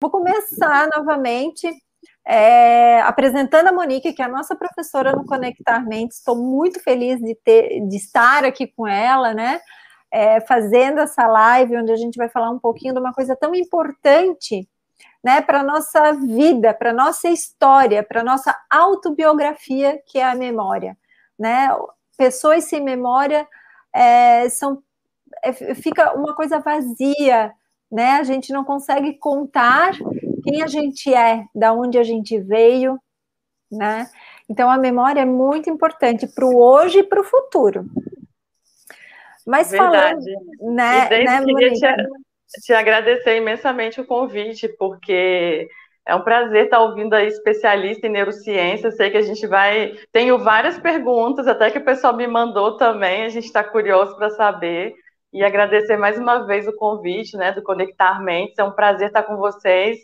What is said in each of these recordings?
vou começar novamente é, apresentando a Monique, que é a nossa professora no Conectar Mentes. Estou muito feliz de, ter, de estar aqui com ela, né? É, fazendo essa live, onde a gente vai falar um pouquinho de uma coisa tão importante né, para a nossa vida, para a nossa história, para a nossa autobiografia, que é a memória. Né? Pessoas sem memória é, são, é, fica uma coisa vazia, né? A gente não consegue contar quem a gente é, da onde a gente veio, né? Então a memória é muito importante para o hoje e para o futuro. Mas Verdade. falando, né, né queria te, te agradecer imensamente o convite, porque é um prazer estar ouvindo a especialista em neurociência. Sei que a gente vai. Tenho várias perguntas, até que o pessoal me mandou também. A gente está curioso para saber. E agradecer mais uma vez o convite, né, do Conectar Mentes. É um prazer estar com vocês.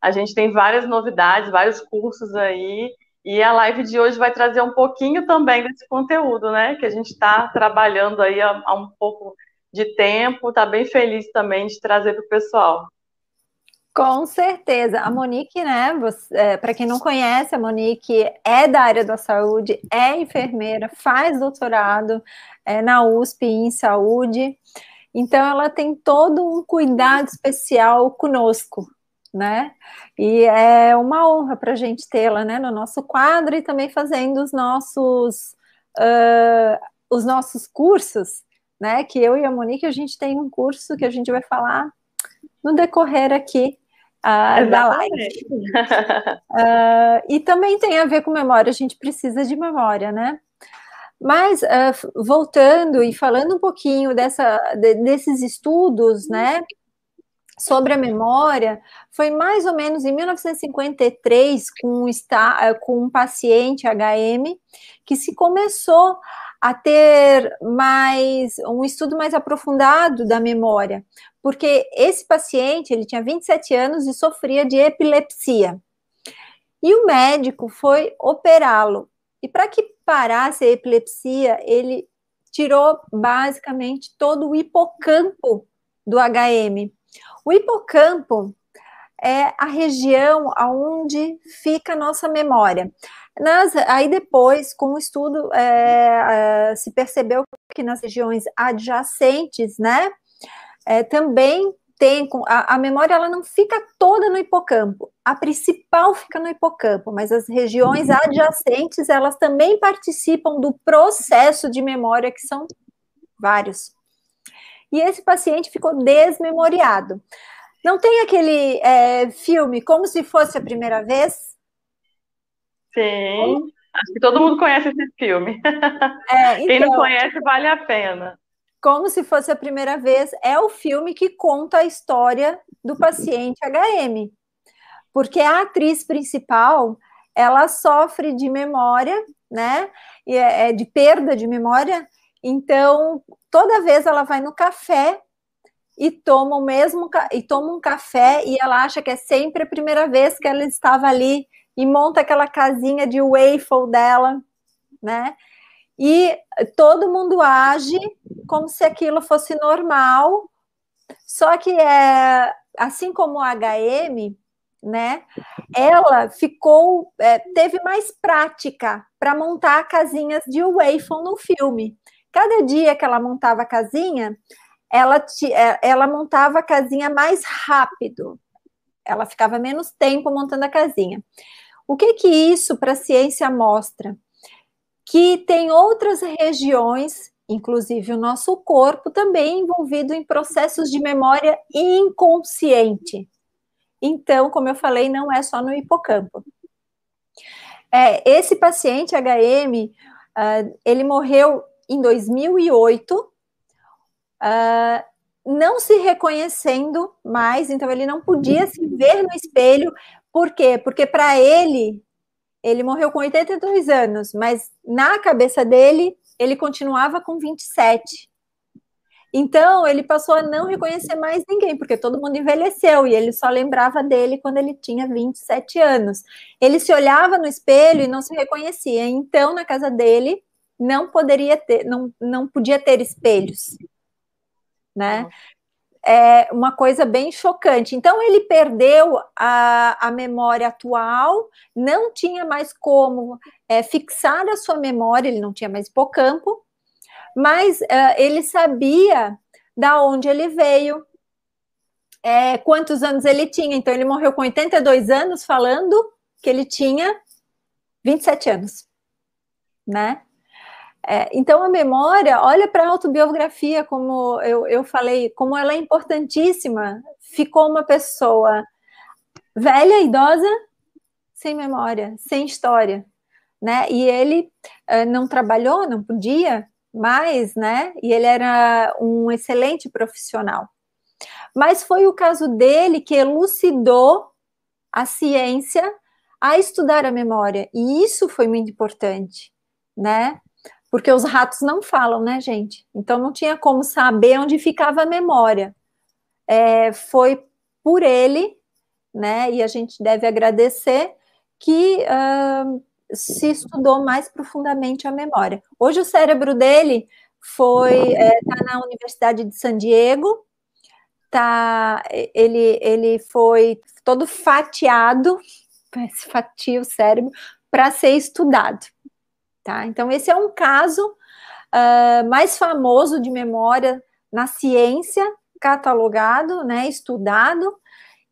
A gente tem várias novidades, vários cursos aí. E a live de hoje vai trazer um pouquinho também desse conteúdo, né? Que a gente está trabalhando aí há, há, um pouco de tempo. Está bem feliz também de trazer para o pessoal. Com certeza. A Monique, né? É, para quem não conhece, a Monique é da área da saúde, é enfermeira, faz doutorado é, na USP em saúde. Então, ela tem todo um cuidado especial conosco, né? E é uma honra para a gente tê-la, né, no nosso quadro e também fazendo os nossos uh, os nossos cursos, né? Que eu e a Monique a gente tem um curso que a gente vai falar no decorrer aqui uh, da live. uh, e também tem a ver com memória. A gente precisa de memória, né? Mas voltando e falando um pouquinho dessa, de, desses estudos, né? sobre a memória foi mais ou menos em 1953 com, com um paciente HM que se começou a ter mais um estudo mais aprofundado da memória, porque esse paciente ele tinha 27 anos e sofria de epilepsia. E o médico foi operá-lo. E para que parasse a epilepsia, ele tirou basicamente todo o hipocampo do HM. O hipocampo é a região onde fica a nossa memória. Nas, aí depois, com o estudo, é, é, se percebeu que nas regiões adjacentes, né, é, também tem a, a, memória ela não fica toda no hipocampo, a principal fica no hipocampo, mas as regiões adjacentes elas também participam do processo de memória que são vários e esse paciente ficou desmemoriado. Não tem aquele é, filme como se fosse a primeira vez? Sim, acho que todo mundo conhece esse filme. É, então, Quem não então, conhece, vale a pena. Como se fosse a primeira vez, é o filme que conta a história do paciente HM. Porque a atriz principal, ela sofre de memória, né? E é, é de perda de memória. Então, toda vez ela vai no café e toma o mesmo e toma um café e ela acha que é sempre a primeira vez que ela estava ali e monta aquela casinha de waffle dela, né? E todo mundo age como se aquilo fosse normal, só que é assim como o HM, né? Ela ficou, é, teve mais prática para montar casinhas de waffle no filme. Cada dia que ela montava a casinha, ela, é, ela montava a casinha mais rápido. Ela ficava menos tempo montando a casinha. O que que isso para a ciência mostra? Que tem outras regiões, inclusive o nosso corpo, também envolvido em processos de memória inconsciente. Então, como eu falei, não é só no hipocampo. É, esse paciente HM, uh, ele morreu em 2008, uh, ah, não se reconhecendo mais, então ele não podia se ver no espelho. Por quê? Porque para ele, ele morreu com 82 anos, mas na cabeça dele, ele continuava com 27. Então, ele passou a não reconhecer mais ninguém, porque todo mundo envelheceu e ele só lembrava dele quando ele tinha 27 anos. Ele se olhava no espelho e não se reconhecia. Então, na casa dele, não poderia ter, não, não podia ter espelhos, né? É uma coisa bem chocante. Então, ele perdeu a, a memória atual, não tinha mais como é, fixar a sua memória, ele não tinha mais hipocampo, mas é, ele sabia da onde ele veio, é, quantos anos ele tinha. Então, ele morreu com 82 anos, falando que ele tinha 27 anos, né? É, então, a memória, olha para a autobiografia, como eu, eu falei, como ela é importantíssima. Ficou uma pessoa velha, idosa, sem memória, sem história, né? E ele uh, não trabalhou, não podia mais, né? E ele era um excelente profissional. Mas foi o caso dele que elucidou a ciência a estudar a memória, e isso foi muito importante, né? Porque os ratos não falam, né, gente? Então não tinha como saber onde ficava a memória. É, foi por ele, né? E a gente deve agradecer que uh, se estudou mais profundamente a memória. Hoje o cérebro dele foi está é, tá na Universidade de San Diego, tá, ele, ele foi todo fatiado, se fatia o cérebro, para ser estudado. Tá? Então, esse é um caso uh, mais famoso de memória na ciência, catalogado, né, estudado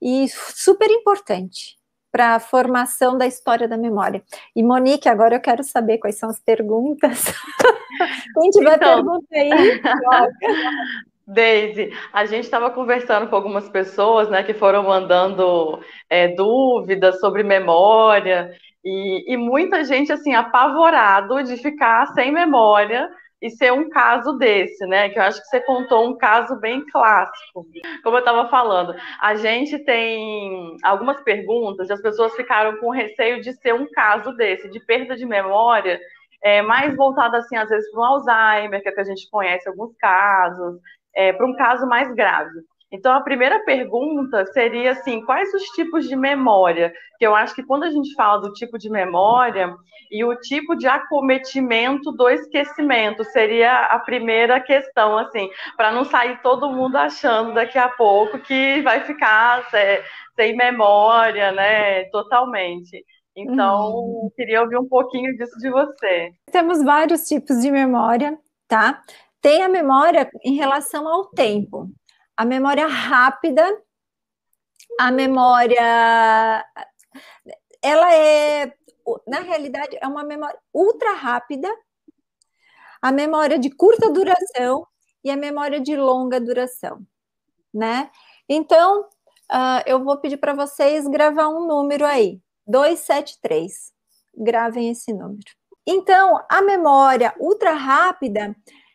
e super importante para a formação da história da memória. E Monique, agora eu quero saber quais são as perguntas. Quem tiver então, pergunta aí, Deise, a gente estava conversando com algumas pessoas, né, que foram mandando é, dúvidas sobre memória, e, e muita gente, assim, apavorado de ficar sem memória e ser um caso desse, né? Que eu acho que você contou um caso bem clássico. Como eu estava falando, a gente tem algumas perguntas e as pessoas ficaram com receio de ser um caso desse, de perda de memória, é, mais voltada, assim, às vezes para o Alzheimer, que é que a gente conhece alguns casos, é, para um caso mais grave. Então, a primeira pergunta seria assim: quais os tipos de memória? Que eu acho que quando a gente fala do tipo de memória e o tipo de acometimento do esquecimento seria a primeira questão, assim, para não sair todo mundo achando daqui a pouco que vai ficar sem, sem memória, né, totalmente. Então, uhum. queria ouvir um pouquinho disso de você. Temos vários tipos de memória, tá? Tem a memória em relação ao tempo a memória rápida, a memória. Ela é, na realidade, é uma memória ultra rápida, a memória de curta duração e a memória de longa duração, né? Então, uh, eu vou pedir para vocês gravar um número aí, 273. Gravem esse número. Então, a memória ultra rápida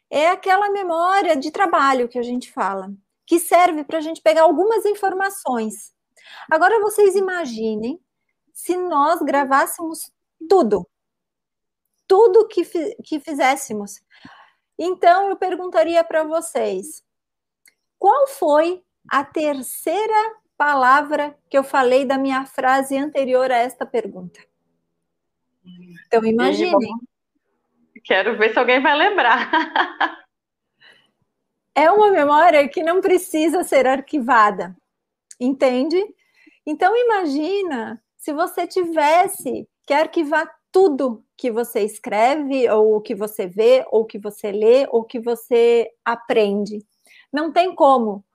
é aquela memória de trabalho que a gente fala que serve para a gente pegar algumas informações. Agora vocês imaginem se nós gravássemos tudo, tudo que, que fizéssemos. Então eu perguntaria para vocês: qual foi a terceira palavra que eu falei da minha frase anterior a esta pergunta? Então imaginem. Quero ver se alguém vai lembrar. é uma memória que não precisa ser arquivada, entende? Então imagina se você tivesse que arquivar tudo que você escreve, ou que você vê, ou que você lê, ou que você aprende. Não tem como.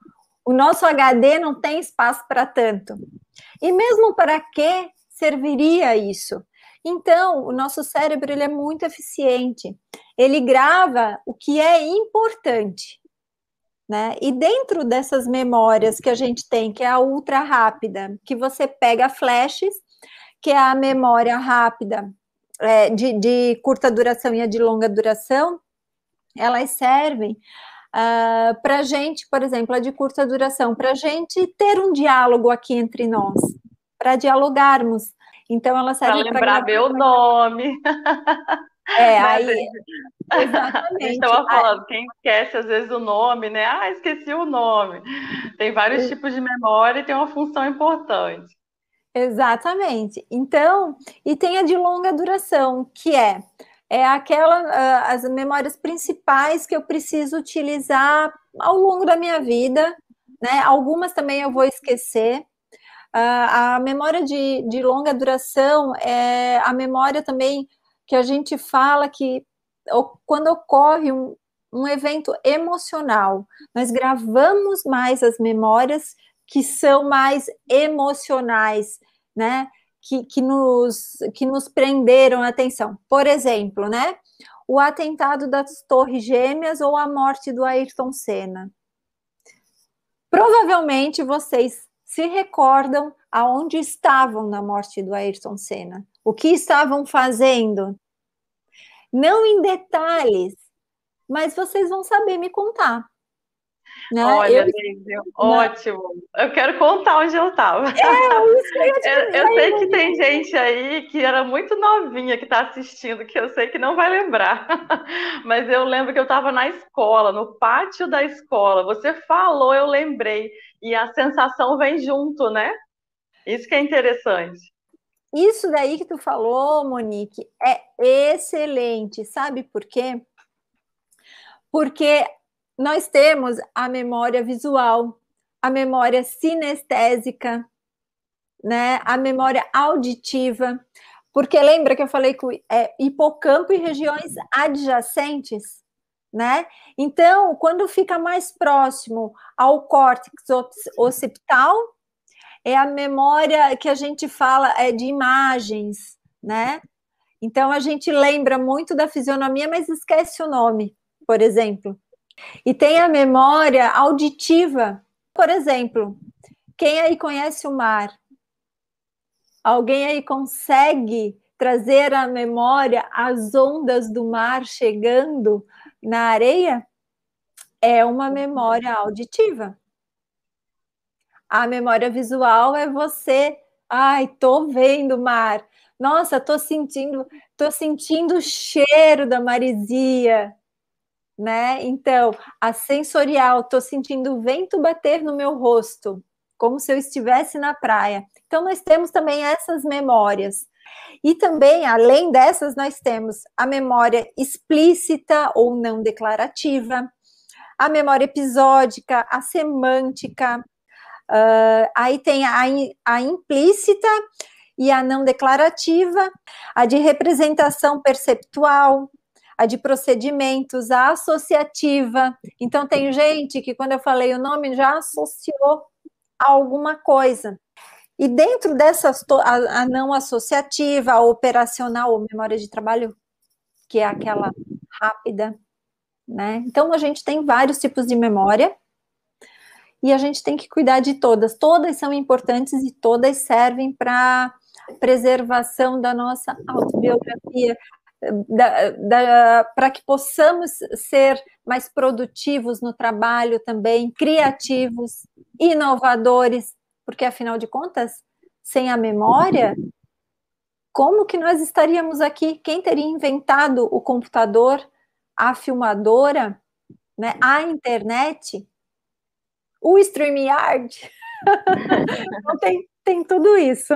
O nosso HD não tem espaço para tanto. E mesmo para que serviria isso? Então, o nosso cérebro ele é muito eficiente. Ele grava o que é importante. Né? E dentro dessas memórias que a gente tem, que é a ultra rápida, que você pega flashes, que é a memória rápida é, de, de, curta duração e a de longa duração, elas servem uh, ah, para a gente, por exemplo, a de curta duração, para a gente ter um diálogo aqui entre nós, para dialogarmos. Então, ela serve para lembrar meu nome. É, aí. Exatamente. A gente estava falando, quem esquece às vezes o nome, né? Ah, esqueci o nome. Tem vários tipos de memória e tem uma função importante. Exatamente. Então, e tem a de longa duração, que é é aquela uh, as memórias principais que eu preciso utilizar ao longo da minha vida né? Algumas também eu vou esquecer. Uh, a memória de, de longa duração é a memória também que a gente fala que quando ocorre um, um evento emocional, nós gravamos mais as memórias que são mais emocionais, né? Que, que, nos, que nos prenderam a atenção. Por exemplo, né? O atentado das Torres Gêmeas ou a morte do Ayrton Senna. Provavelmente vocês se recordam aonde estavam na morte do Ayrton Senna, o que estavam fazendo. Não em detalhes, mas vocês vão saber me contar. Né? Olha, eu... ótimo. Eu quero contar onde eu estava. É, eu, eu, eu sei que tem gente aí que era muito novinha que está assistindo, que eu sei que não vai lembrar. Mas eu lembro que eu estava na escola, no pátio da escola. Você falou, eu lembrei. E a sensação vem junto, né? Isso que é interessante. Isso daí que tu falou, Monique, é excelente. Sabe por quê? Porque nós temos a memória visual, a memória sinestésica, né, a memória auditiva, porque lembra que eu falei que é hipocampo e regiões adjacentes, né? Então, quando fica mais próximo ao córtex occipital, é a memória que a gente fala é de imagens, né? Então a gente lembra muito da fisionomia, mas esquece o nome, por exemplo. E tem a memória auditiva. Por exemplo, quem aí conhece o mar? Alguém aí consegue trazer à memória as ondas do mar chegando na areia? É uma memória auditiva. A memória visual é você, ai, tô vendo o mar. Nossa, tô sentindo, tô sentindo o cheiro da marisia né? Então, a sensorial, estou sentindo o vento bater no meu rosto, como se eu estivesse na praia. Então, nós temos também essas memórias. E também, além dessas, nós temos a memória explícita ou não declarativa, a memória episódica, a semântica, uh, aí tem a, a implícita e a não declarativa, a de representação perceptual, a de procedimentos, a associativa. Então, tem gente que, quando eu falei o nome, já associou a alguma coisa. E dentro dessas, a, a não associativa, a operacional, ou memória de trabalho, que é aquela rápida, né? Então, a gente tem vários tipos de memória, e a gente tem que cuidar de todas. Todas são importantes e todas servem para preservação da nossa autobiografia, para que possamos ser mais produtivos no trabalho também, criativos, inovadores, porque afinal de contas, sem a memória, como que nós estaríamos aqui? Quem teria inventado o computador, a filmadora, né, a internet, o StreamYard? então, tem, tem tudo isso.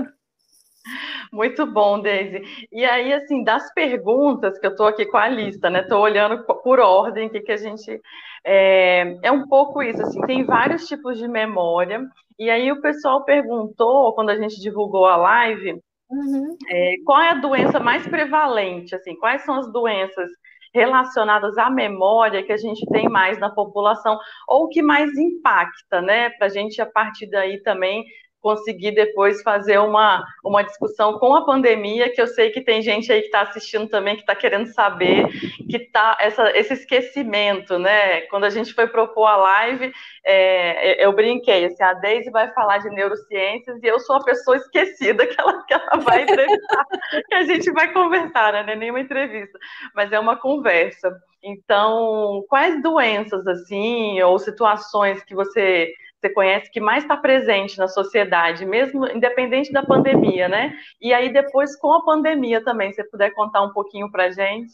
Muito bom, Daisy. E aí, assim, das perguntas que eu estou aqui com a lista, né? Estou olhando por ordem, que, que a gente. É, é um pouco isso, assim, tem vários tipos de memória. E aí o pessoal perguntou, quando a gente divulgou a live, uhum. é, qual é a doença mais prevalente, assim, quais são as doenças relacionadas à memória que a gente tem mais na população, ou que mais impacta, né? Para a gente, a partir daí, também conseguir depois fazer uma, uma discussão com a pandemia, que eu sei que tem gente aí que está assistindo também, que está querendo saber, que tá essa, esse esquecimento, né? Quando a gente foi propor a live, é, eu brinquei, assim, a Deise vai falar de neurociências e eu sou a pessoa esquecida que ela, que ela vai entrevistar, que a gente vai conversar, né? Não é nenhuma entrevista, mas é uma conversa. Então, quais doenças, assim, ou situações que você você conhece que mais está presente na sociedade, mesmo independente da pandemia, né? E aí depois com a pandemia também, se você puder contar um pouquinho para gente.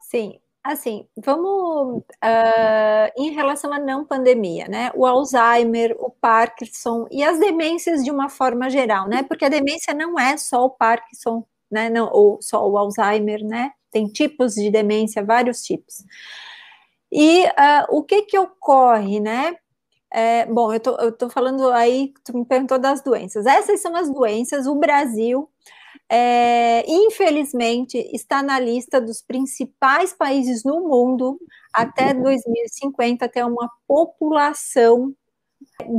Sim, assim, vamos uh, em relação à não pandemia, né? O Alzheimer, o Parkinson e as demências de uma forma geral, né? Porque a demência não é só o Parkinson, né? Não, ou só o Alzheimer, né? Tem tipos de demência, vários tipos. E uh, o que que ocorre, né? É, bom, eu tô, eu tô falando aí, tu me perguntou das doenças. Essas são as doenças. O Brasil, é, infelizmente, está na lista dos principais países no mundo até 2050 ter uma população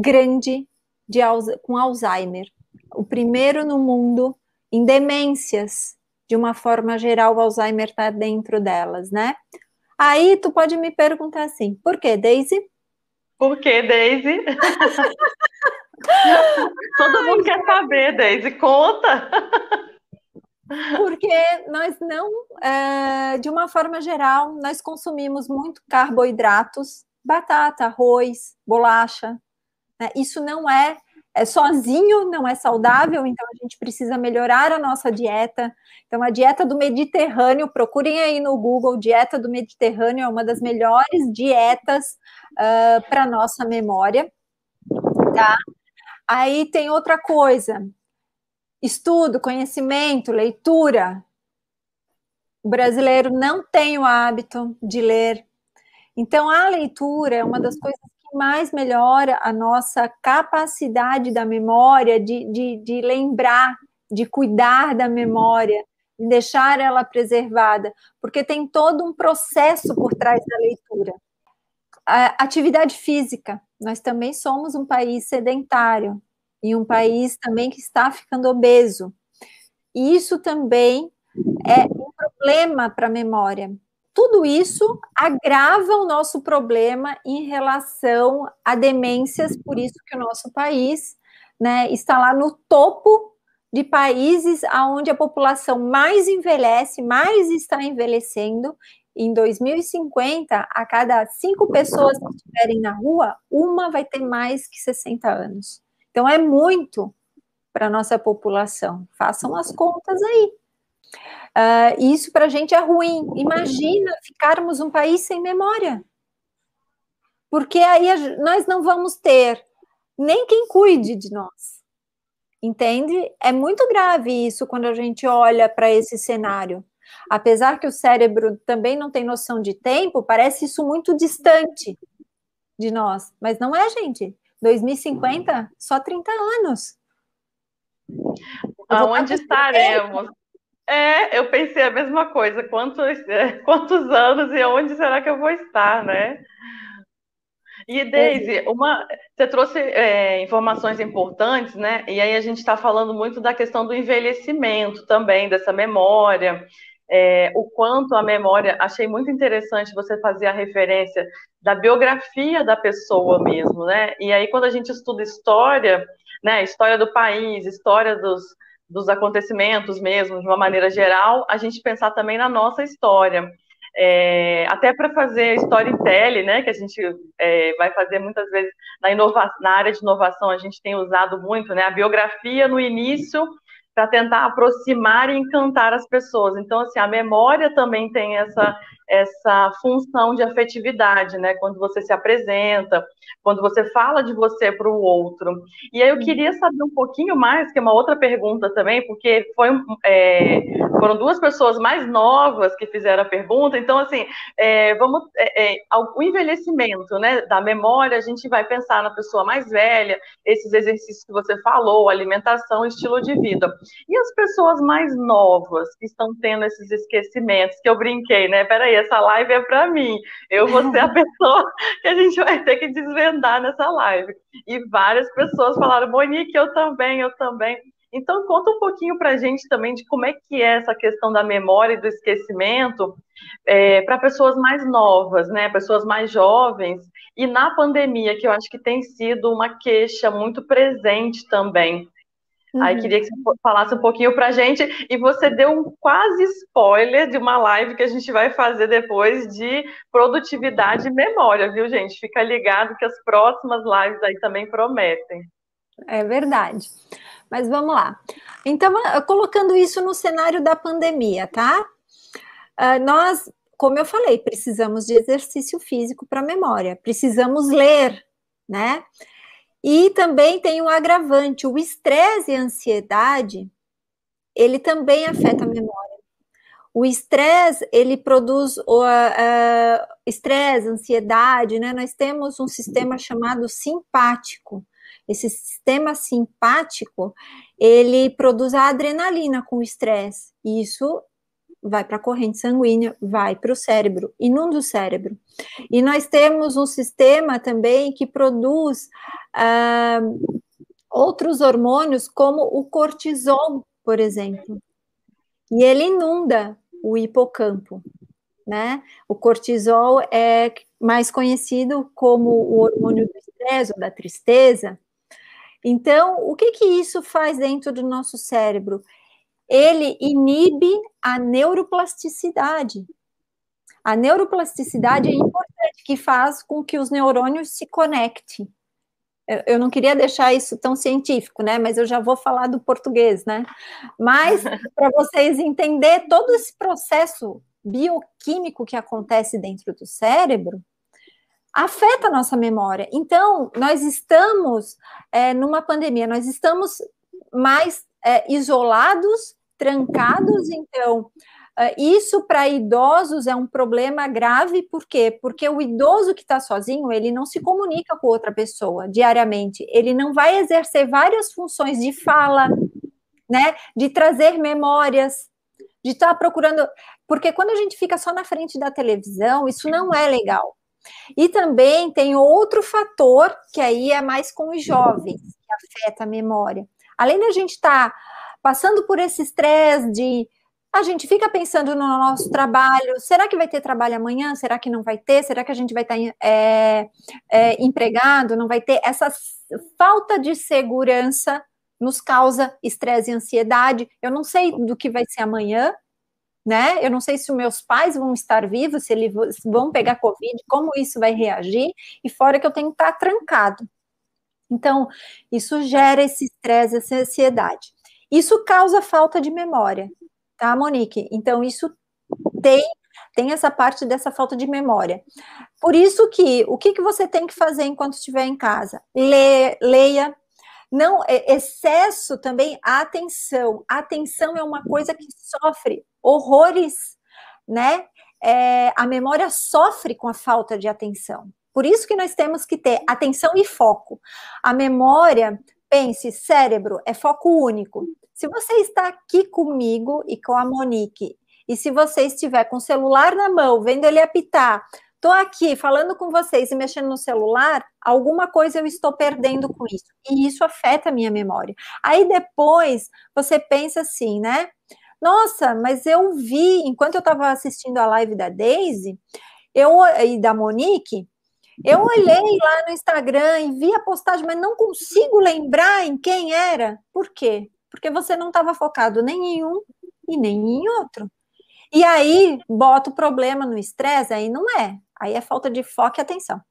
grande de, com Alzheimer. O primeiro no mundo em demências. De uma forma geral, o Alzheimer está dentro delas, né? Aí tu pode me perguntar assim, por que, Daisy? Por que, Daisy? Todo mundo quer saber, Daisy, conta. Porque nós não, é, de uma forma geral, nós consumimos muito carboidratos, batata, arroz, bolacha. Né? Isso não é, é sozinho, não é saudável, então a gente precisa melhorar a nossa dieta. Então, a dieta do Mediterrâneo, procurem aí no Google, dieta do Mediterrâneo é uma das melhores dietas uh, para nossa memória, tá? Aí tem outra coisa, estudo, conhecimento, leitura. O brasileiro não tem o hábito de ler. Então, a leitura é uma das coisas mais melhora a nossa capacidade da memória, de, de, de lembrar, de cuidar da memória, de deixar ela preservada, porque tem todo um processo por trás da leitura. A atividade física. Nós também somos um país sedentário e um país também que está ficando obeso. E isso também é um problema para a memória. Tudo isso agrava o nosso problema em relação a demências, por isso que o nosso país né, está lá no topo de países onde a população mais envelhece, mais está envelhecendo. Em 2050, a cada cinco pessoas que estiverem na rua, uma vai ter mais que 60 anos. Então, é muito para a nossa população. Façam as contas aí. Uh, isso para a gente é ruim. Imagina ficarmos um país sem memória. Porque aí nós não vamos ter nem quem cuide de nós. Entende? É muito grave isso quando a gente olha para esse cenário. Apesar que o cérebro também não tem noção de tempo, parece isso muito distante de nós. Mas não é, gente. 2050, só 30 anos. Aonde estaremos? É, eu pensei a mesma coisa. Quantos, é, quantos anos e onde será que eu vou estar, né? E Daisy, uma, você trouxe é, informações importantes, né? E aí a gente está falando muito da questão do envelhecimento também, dessa memória é, o quanto a memória, achei muito interessante você fazer a referência da biografia da pessoa mesmo, né? E aí, quando a gente estuda história, né, história do país, história dos, dos acontecimentos mesmo, de uma maneira geral, a gente pensar também na nossa história. É, até para fazer storytelling, né, que a gente é, vai fazer muitas vezes na, inova na área de inovação, a gente tem usado muito, né, a biografia no início para tentar aproximar e encantar as pessoas. Então, assim, a memória também tem essa, essa função de afetividade, né? Quando você se apresenta, quando você fala de você para o outro. E aí eu queria saber um pouquinho mais, que é uma outra pergunta também, porque foi, é, foram duas pessoas mais novas que fizeram a pergunta. Então, assim, é, vamos é, é o envelhecimento, né? Da memória, a gente vai pensar na pessoa mais velha, esses exercícios que você falou, alimentação, estilo de vida. E as pessoas mais novas que estão tendo esses esquecimentos, que eu brinquei, né? Peraí, essa live é para mim. Eu vou ser a pessoa que a gente vai ter que desvendar nessa live. E várias pessoas falaram, Monique, eu também, eu também. Então, conta um pouquinho para a gente também de como é que é essa questão da memória e do esquecimento é, para pessoas mais novas, né, pessoas mais jovens, e na pandemia, que eu acho que tem sido uma queixa muito presente também. Uhum. Aí queria que você falasse um pouquinho para a gente. E você deu um quase spoiler de uma live que a gente vai fazer depois de produtividade e memória, viu, gente? Fica ligado que as próximas lives aí também prometem. É verdade. Mas vamos lá. Então, colocando isso no cenário da pandemia, tá? Uh, nós, como eu falei, precisamos de exercício físico para memória, precisamos ler, né? E também tem um agravante, o estresse e a ansiedade, ele também afeta a memória. O estresse, ele produz o estresse, ansiedade, né? Nós temos um sistema chamado simpático. Esse sistema simpático, ele produz a adrenalina com o estresse. Isso vai para a corrente sanguínea, vai para o cérebro, inunda o cérebro. E nós temos um sistema também que produz ah, outros hormônios, como o cortisol, por exemplo. E ele inunda o hipocampo, né? O cortisol é mais conhecido como o hormônio do estresse ou da tristeza. Então, o que que isso faz dentro do nosso cérebro? Ele inibe a neuroplasticidade. A neuroplasticidade é importante, que faz com que os neurônios se conectem. Eu não queria deixar isso tão científico, né? Mas eu já vou falar do português, né? Mas para vocês entenderem todo esse processo bioquímico que acontece dentro do cérebro, afeta a nossa memória. Então, nós estamos é, numa pandemia, nós estamos mais é, isolados, trancados, então. Uh, isso para idosos é um problema grave, por quê? Porque o idoso que está sozinho, ele não se comunica com outra pessoa diariamente, ele não vai exercer várias funções de fala, né? De trazer memórias, de estar tá procurando. Porque quando a gente fica só na frente da televisão, isso não é legal. E também tem outro fator que aí é mais com os jovens, que afeta a memória além da gente estar tá passando por esse estresse de a gente fica pensando no nosso trabalho, será que vai ter trabalho amanhã? Será que não vai ter? Será que a gente vai estar tá, é, é, empregado? Não vai ter? Essa falta de segurança nos causa estresse e ansiedade. Eu não sei do que vai ser amanhã, né? Eu não sei se meus pais vão estar vivos, se eles vão pegar Covid, como isso vai reagir, e fora que eu tenho que estar trancado. Então, isso gera esse estresse, essa ansiedade. Isso causa falta de memória, tá, Monique? Então, isso tem, tem essa parte dessa falta de memória. Por isso que, o que, que você tem que fazer enquanto estiver em casa? Lê, leia, não, excesso também, atenção. Atenção é uma coisa que sofre horrores, né? É, a memória sofre com a falta de atenção. Por isso que nós temos que ter atenção e foco. A memória, pense, cérebro é foco único. Se você está aqui comigo e com a Monique, e se você estiver com o celular na mão, vendo ele apitar, estou aqui falando com vocês e mexendo no celular, alguma coisa eu estou perdendo com isso. E isso afeta a minha memória. Aí depois você pensa assim, né? Nossa, mas eu vi, enquanto eu estava assistindo a live da Daisy, eu e da Monique, eu olhei lá no Instagram e vi a postagem, mas não consigo lembrar em quem era. Por quê? Porque você não estava focado nem em um e nem em outro. E aí bota o problema no estresse, aí não é. Aí é falta de foco e atenção.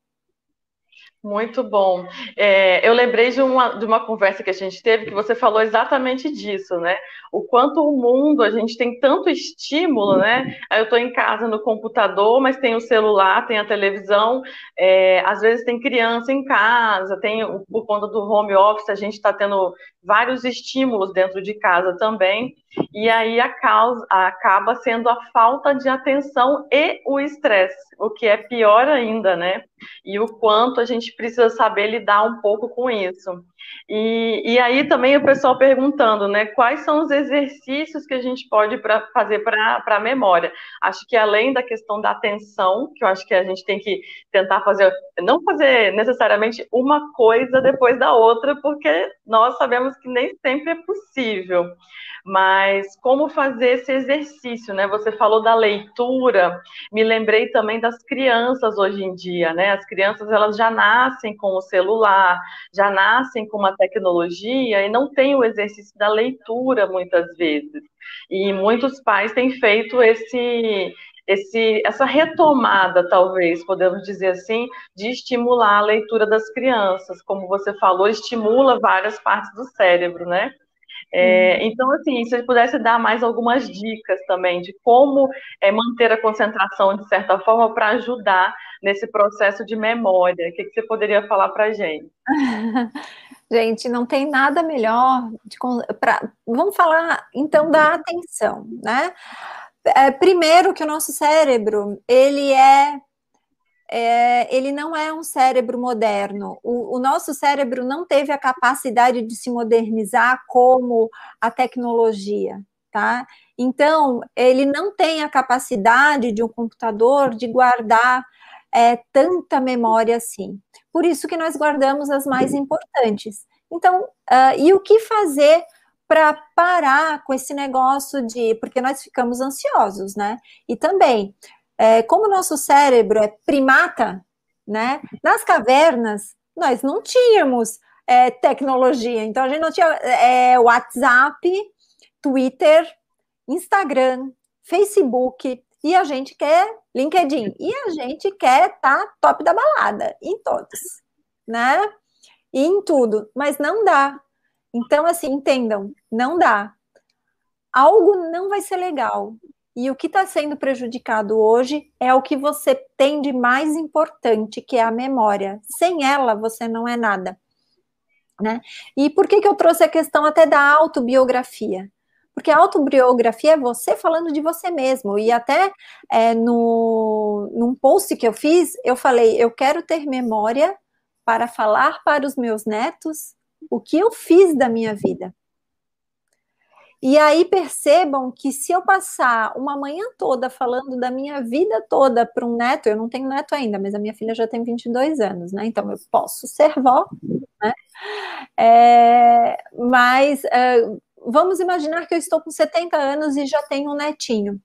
Muito bom. É, eu lembrei de uma, de uma conversa que a gente teve que você falou exatamente disso, né? O quanto o mundo, a gente tem tanto estímulo, né? Eu estou em casa no computador, mas tem o celular, tem a televisão, é, às vezes tem criança em casa, tem por conta do home office, a gente está tendo vários estímulos dentro de casa também, e aí a causa, acaba sendo a falta de atenção e o estresse, o que é pior ainda, né? E o quanto a gente precisa saber lidar um pouco com isso. E, e aí também o pessoal perguntando, né, quais são os exercícios que a gente pode pra, fazer para a memória. Acho que além da questão da atenção, que eu acho que a gente tem que tentar fazer, não fazer necessariamente uma coisa depois da outra, porque nós sabemos que nem sempre é possível. Mas como fazer esse exercício, né? Você falou da leitura, me lembrei também das crianças hoje em dia, né? As crianças elas já nascem com o celular, já nascem com uma tecnologia e não tem o exercício da leitura muitas vezes. E muitos pais têm feito esse esse, essa retomada, talvez, podemos dizer assim, de estimular a leitura das crianças. Como você falou, estimula várias partes do cérebro, né? É, uhum. então, assim, se você pudesse dar mais algumas dicas também de como é, manter a concentração de certa forma para ajudar nesse processo de memória, o que, que você poderia falar para a gente? Gente, não tem nada melhor de, pra, vamos falar então da atenção, né? É, primeiro que o nosso cérebro, ele é, é, ele não é um cérebro moderno. O, o, nosso cérebro não teve a capacidade de se modernizar como a tecnologia, tá? Então, ele não tem a capacidade de um computador de guardar é, tanta memória assim. Por isso que nós guardamos as mais importantes. Então, uh, e o que fazer para parar com esse negócio de. Porque nós ficamos ansiosos, né? E também, é, como o nosso cérebro é primata, né? Nas cavernas, nós não tínhamos é, tecnologia, então a gente não tinha é, WhatsApp, Twitter, Instagram, Facebook, e a gente quer LinkedIn, e a gente quer estar tá top da balada, em todos, né? E em tudo, mas não dá, então, assim, entendam, não dá. Algo não vai ser legal. E o que está sendo prejudicado hoje é o que você tem de mais importante, que é a memória. Sem ela, você não é nada. Né? E por que, que eu trouxe a questão até da autobiografia? Porque a autobiografia é você falando de você mesmo. E até é, no, num post que eu fiz, eu falei: eu quero ter memória para falar para os meus netos o que eu fiz da minha vida. E aí percebam que se eu passar uma manhã toda falando da minha vida toda para um neto, eu não tenho neto ainda, mas a minha filha já tem 22 anos, né? Então eu posso ser vó, né? É, mas é, vamos imaginar que eu estou com 70 anos e já tenho um netinho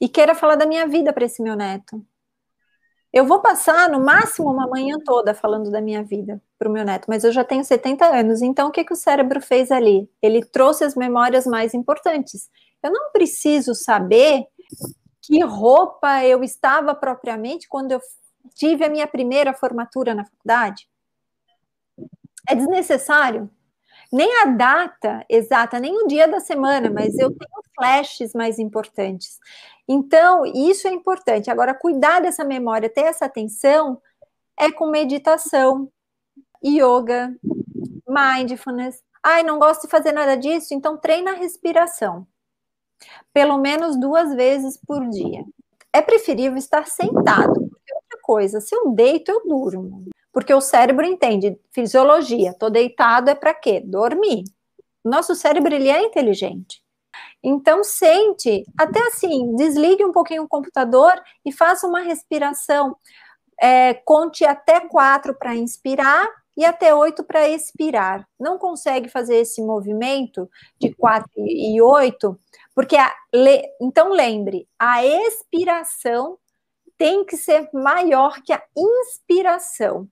e queira falar da minha vida para esse meu neto. Eu vou passar no máximo uma manhã toda falando da minha vida para o meu neto, mas eu já tenho 70 anos, então o que, que o cérebro fez ali? Ele trouxe as memórias mais importantes. Eu não preciso saber que roupa eu estava propriamente quando eu tive a minha primeira formatura na faculdade. É desnecessário. Nem a data exata, nem o dia da semana, mas eu tenho flashes mais importantes. Então, isso é importante. Agora, cuidar dessa memória, ter essa atenção, é com meditação, yoga, mindfulness. Ai, não gosto de fazer nada disso? Então, treina a respiração. Pelo menos duas vezes por dia. É preferível estar sentado. Porque outra coisa, se eu deito, eu durmo. Porque o cérebro entende fisiologia. Tô deitado é para quê? Dormir. Nosso cérebro ele é inteligente. Então, sente, até assim, desligue um pouquinho o computador e faça uma respiração. É, conte até quatro para inspirar e até oito para expirar. Não consegue fazer esse movimento de quatro e oito, porque a, le, então lembre, a expiração tem que ser maior que a inspiração.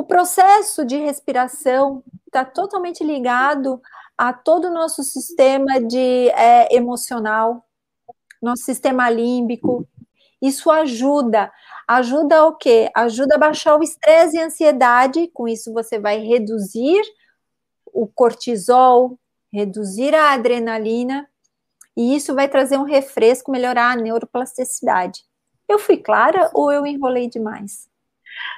O processo de respiração está totalmente ligado a todo o nosso sistema de é, emocional, nosso sistema límbico. Isso ajuda. Ajuda o quê? Ajuda a baixar o estresse e a ansiedade. Com isso, você vai reduzir o cortisol, reduzir a adrenalina, e isso vai trazer um refresco, melhorar a neuroplasticidade. Eu fui clara ou eu enrolei demais?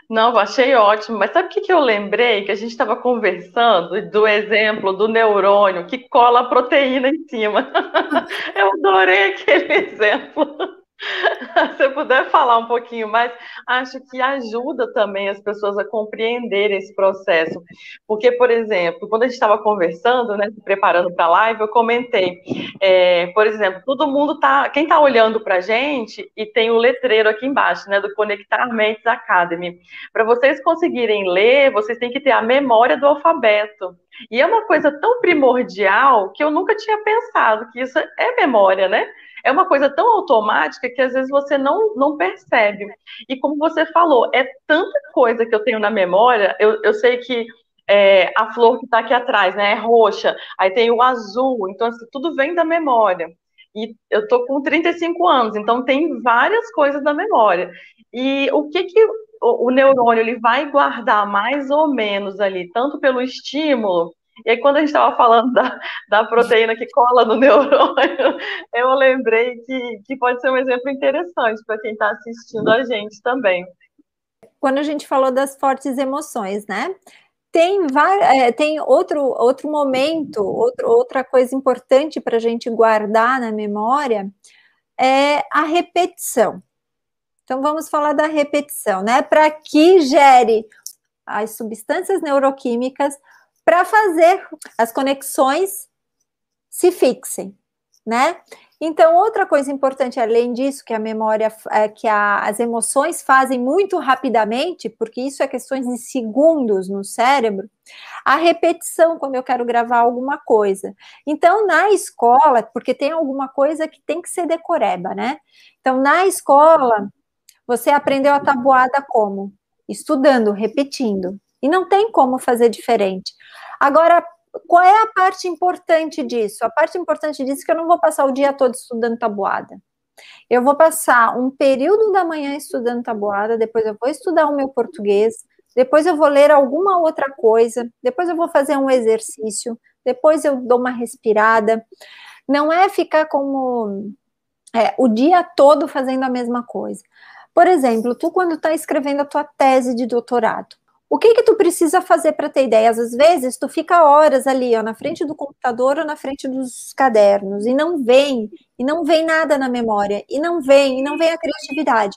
Não, achei ótimo. Mas sabe o que, que eu lembrei? Que a gente estava conversando do exemplo do neurônio que cola a proteína em cima. Eu adorei aquele exemplo. Se você puder falar um pouquinho mais, acho que ajuda também as pessoas a compreenderem esse processo. Porque, por exemplo, quando a gente estava conversando, né, se preparando para a live, eu comentei, é, por exemplo, todo mundo tá, quem está olhando para a gente e tem o letreiro aqui embaixo, né, do Conectar Mentes Academy. Para vocês conseguirem ler, vocês têm que ter a memória do alfabeto. E é uma coisa tão primordial que eu nunca tinha pensado que isso é memória, né? É uma coisa tão automática que às vezes você não, não percebe. E como você falou, é tanta coisa que eu tenho na memória, eu, eu sei que é, a flor que está aqui atrás, né, é roxa, aí tem o azul, então assim, tudo vem da memória. E eu tô com 35 anos, então tem várias coisas na memória. E o que que o, o neurônio ele vai guardar mais ou menos ali, tanto pelo estímulo e aí, quando a gente estava falando da, da proteína que cola no neurônio, eu lembrei que, que pode ser um exemplo interessante para quem está assistindo a gente também. Quando a gente falou das fortes emoções, né? tem, é, tem outro, outro momento, outro, outra coisa importante para a gente guardar na memória é a repetição. Então, vamos falar da repetição, né? Para que gere as substâncias neuroquímicas para fazer as conexões se fixem, né? Então, outra coisa importante, além disso, que a memória, é, que a, as emoções fazem muito rapidamente, porque isso é questões de segundos no cérebro, a repetição quando eu quero gravar alguma coisa. Então, na escola, porque tem alguma coisa que tem que ser decoreba, né? Então, na escola, você aprendeu a tabuada como? Estudando, repetindo. E não tem como fazer diferente. Agora, qual é a parte importante disso? A parte importante disso é que eu não vou passar o dia todo estudando tabuada. Eu vou passar um período da manhã estudando tabuada, depois eu vou estudar o meu português, depois eu vou ler alguma outra coisa, depois eu vou fazer um exercício, depois eu dou uma respirada. Não é ficar como é, o dia todo fazendo a mesma coisa. Por exemplo, tu quando está escrevendo a tua tese de doutorado, o que que tu precisa fazer para ter ideias? Às vezes tu fica horas ali, ó, na frente do computador ou na frente dos cadernos e não vem, e não vem nada na memória, e não vem, e não vem a criatividade.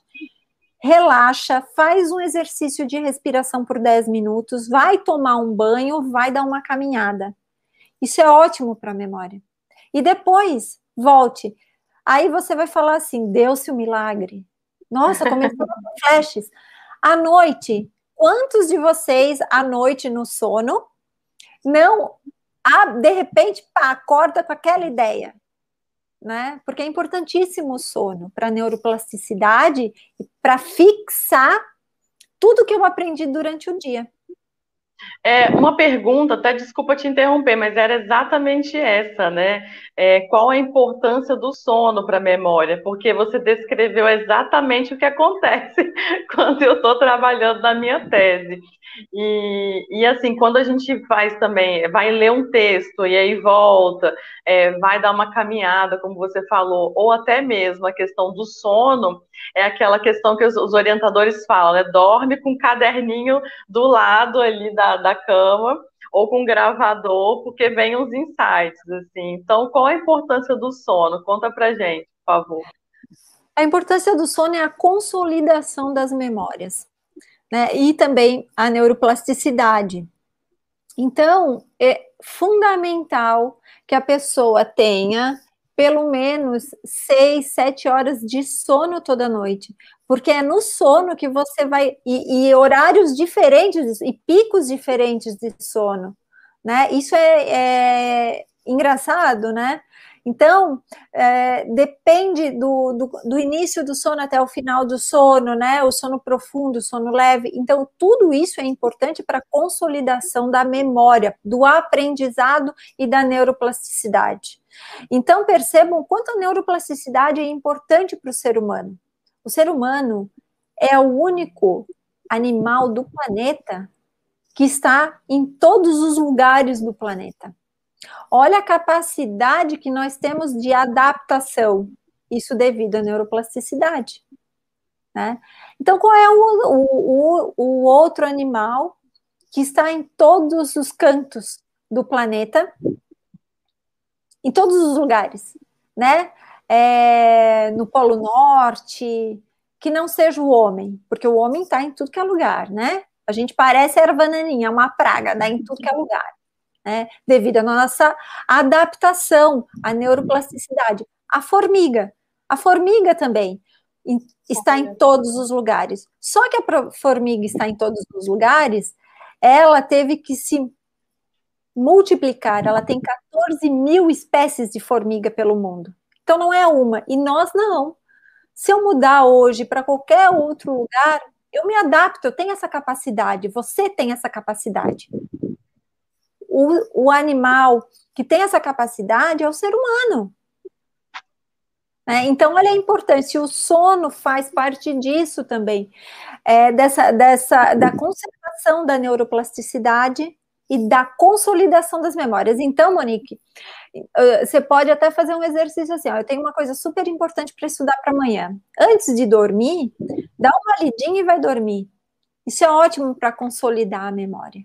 Relaxa, faz um exercício de respiração por 10 minutos, vai tomar um banho, vai dar uma caminhada. Isso é ótimo para a memória. E depois, volte. Aí você vai falar assim: deu-se o um milagre. Nossa, começou com flashes. À noite, quantos de vocês à noite no sono não, de repente, pá, acorda com aquela ideia? Né? Porque é importantíssimo o sono para neuroplasticidade e para fixar tudo que eu aprendi durante o dia. É, uma pergunta, até desculpa te interromper, mas era exatamente essa, né? É, qual a importância do sono para a memória? Porque você descreveu exatamente o que acontece quando eu estou trabalhando na minha tese. E, e assim, quando a gente faz também, vai ler um texto e aí volta, é, vai dar uma caminhada, como você falou, ou até mesmo a questão do sono, é aquela questão que os, os orientadores falam, né? Dorme com um caderninho do lado ali da, da cama ou com um gravador, porque vem os insights, assim. Então, qual a importância do sono? Conta pra gente, por favor. A importância do sono é a consolidação das memórias né? E também a neuroplasticidade. Então, é fundamental que a pessoa tenha pelo menos seis, sete horas de sono toda noite, porque é no sono que você vai e, e horários diferentes e picos diferentes de sono, né? Isso é, é engraçado, né? Então, é, depende do, do, do, início do sono até o final do sono, né? O sono profundo, o sono leve. Então, tudo isso é importante para a consolidação da memória, do aprendizado e da neuroplasticidade. Então, percebam quanto a neuroplasticidade é importante para o ser humano. O ser humano é o único animal do planeta que está em todos os lugares do planeta. Olha a capacidade que nós temos de adaptação, isso devido à neuroplasticidade. Né? Então, qual é o, o, o outro animal que está em todos os cantos do planeta, em todos os lugares, né? É, no Polo Norte, que não seja o homem, porque o homem está em tudo que é lugar, né? A gente parece erva naninha, uma praga, dá em tudo que é lugar né, devido à nossa adaptação à neuroplasticidade. A formiga, a formiga também está em todos os lugares. Só que a formiga está em todos os lugares, ela teve que se multiplicar, ela tem 14 mil espécies de formiga pelo mundo. Então não é uma, e nós não. Se eu mudar hoje para qualquer outro lugar, eu me adapto, eu tenho essa capacidade, você tem essa capacidade o, o animal que tem essa capacidade é o ser humano. Né? Então, olha é importante, o sono faz parte disso também, é, dessa, dessa, da conservação da neuroplasticidade e da consolidação das memórias. Então, Monique, você pode até fazer um exercício assim: ó, eu tenho uma coisa super importante para estudar para amanhã. Antes de dormir, dá uma lidinha e vai dormir. Isso é ótimo para consolidar a memória.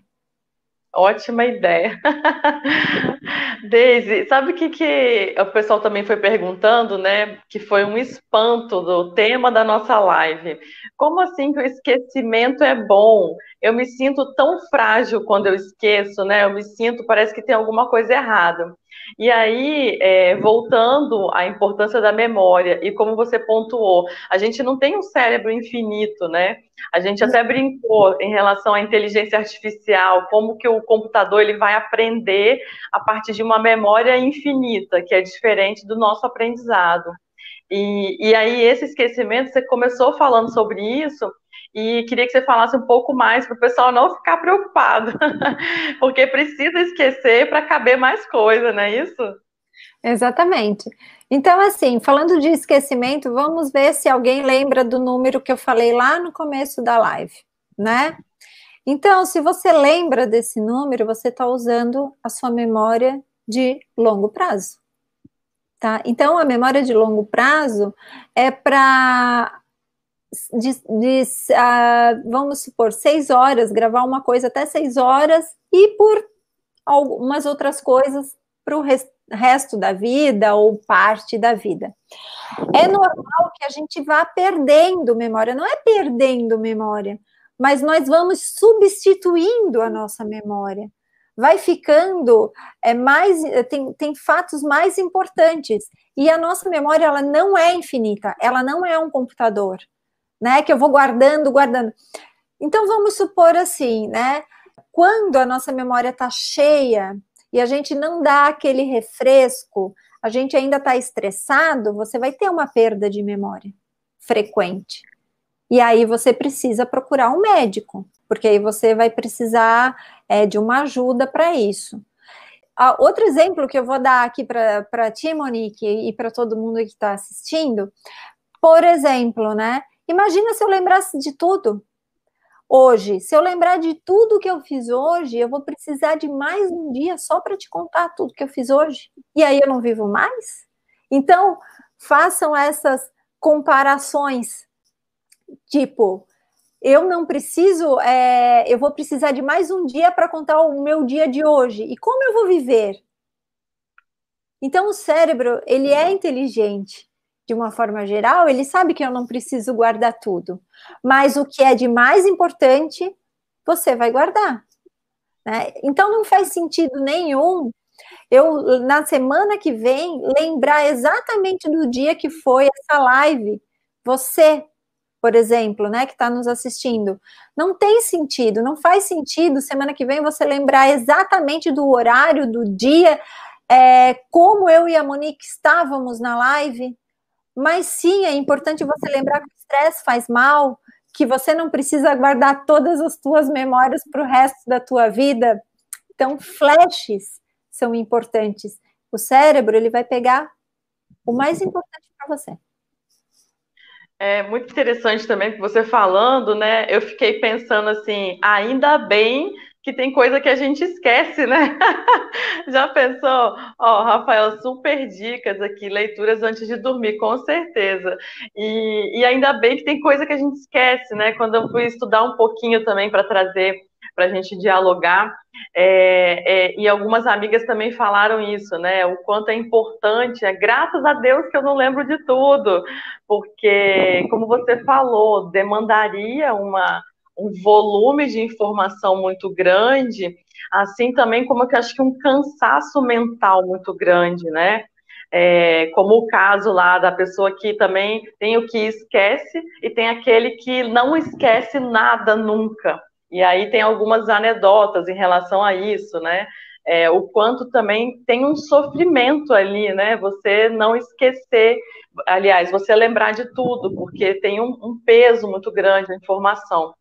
Ótima ideia. Deise, sabe o que, que o pessoal também foi perguntando, né? Que foi um espanto do tema da nossa live. Como assim que o esquecimento é bom? Eu me sinto tão frágil quando eu esqueço, né? Eu me sinto, parece que tem alguma coisa errada. E aí, é, voltando à importância da memória, e como você pontuou, a gente não tem um cérebro infinito, né? A gente até brincou em relação à inteligência artificial, como que o computador ele vai aprender a partir de uma memória infinita, que é diferente do nosso aprendizado. E, e aí, esse esquecimento, você começou falando sobre isso, e queria que você falasse um pouco mais para o pessoal não ficar preocupado, porque precisa esquecer para caber mais coisa, não é isso? Exatamente. Então, assim, falando de esquecimento, vamos ver se alguém lembra do número que eu falei lá no começo da live, né? Então, se você lembra desse número, você está usando a sua memória de longo prazo. Tá? Então, a memória de longo prazo é para de, de uh, vamos supor, seis horas, gravar uma coisa até seis horas e por algumas outras coisas para o resto da vida ou parte da vida. É normal que a gente vá perdendo memória, não é perdendo memória, mas nós vamos substituindo a nossa memória. Vai ficando é, mais tem, tem fatos mais importantes e a nossa memória ela não é infinita, ela não é um computador né? Que eu vou guardando, guardando. Então vamos supor assim, né? Quando a nossa memória está cheia e a gente não dá aquele refresco, a gente ainda está estressado, você vai ter uma perda de memória frequente. E aí você precisa procurar um médico, porque aí você vai precisar é, de uma ajuda para isso. Ah, outro exemplo que eu vou dar aqui para ti, Monique, e para todo mundo que está assistindo, por exemplo, né? Imagina se eu lembrasse de tudo. Hoje, se eu lembrar de tudo que eu fiz hoje, eu vou precisar de mais um dia só para te contar tudo que eu fiz hoje. E aí eu não vivo mais? Então, façam essas comparações. Tipo, eu não preciso, é, eu vou precisar de mais um dia para contar o meu dia de hoje. E como eu vou viver? Então, o cérebro, ele é inteligente de uma forma geral, ele sabe que eu não preciso guardar tudo. Mas o que é de mais importante, você vai guardar. Né? Então não faz sentido nenhum eu, na semana que vem, lembrar exatamente do dia que foi essa live. Você, por exemplo, né, que está nos assistindo. Não tem sentido, não faz sentido semana que vem você lembrar exatamente do horário, do dia, é, como eu e a Monique estávamos na live, mas sim, é importante você lembrar que o estresse faz mal, que você não precisa guardar todas as tuas memórias para o resto da tua vida. Então, flashes são importantes. O cérebro, ele vai pegar o mais importante para você. É muito interessante também que você falando, né? Eu fiquei pensando assim, ainda bem que tem coisa que a gente esquece, né? Já pensou? Ó, Rafael, super dicas aqui, leituras antes de dormir, com certeza. E, e ainda bem que tem coisa que a gente esquece, né? Quando eu fui estudar um pouquinho também para trazer, para a gente dialogar, é, é, e algumas amigas também falaram isso, né? O quanto é importante, é graças a Deus que eu não lembro de tudo, porque, como você falou, demandaria uma um volume de informação muito grande, assim também como que acho que um cansaço mental muito grande, né? É, como o caso lá da pessoa que também tem o que esquece e tem aquele que não esquece nada nunca. E aí tem algumas anedotas em relação a isso, né? É, o quanto também tem um sofrimento ali, né? Você não esquecer, aliás, você lembrar de tudo, porque tem um, um peso muito grande a informação.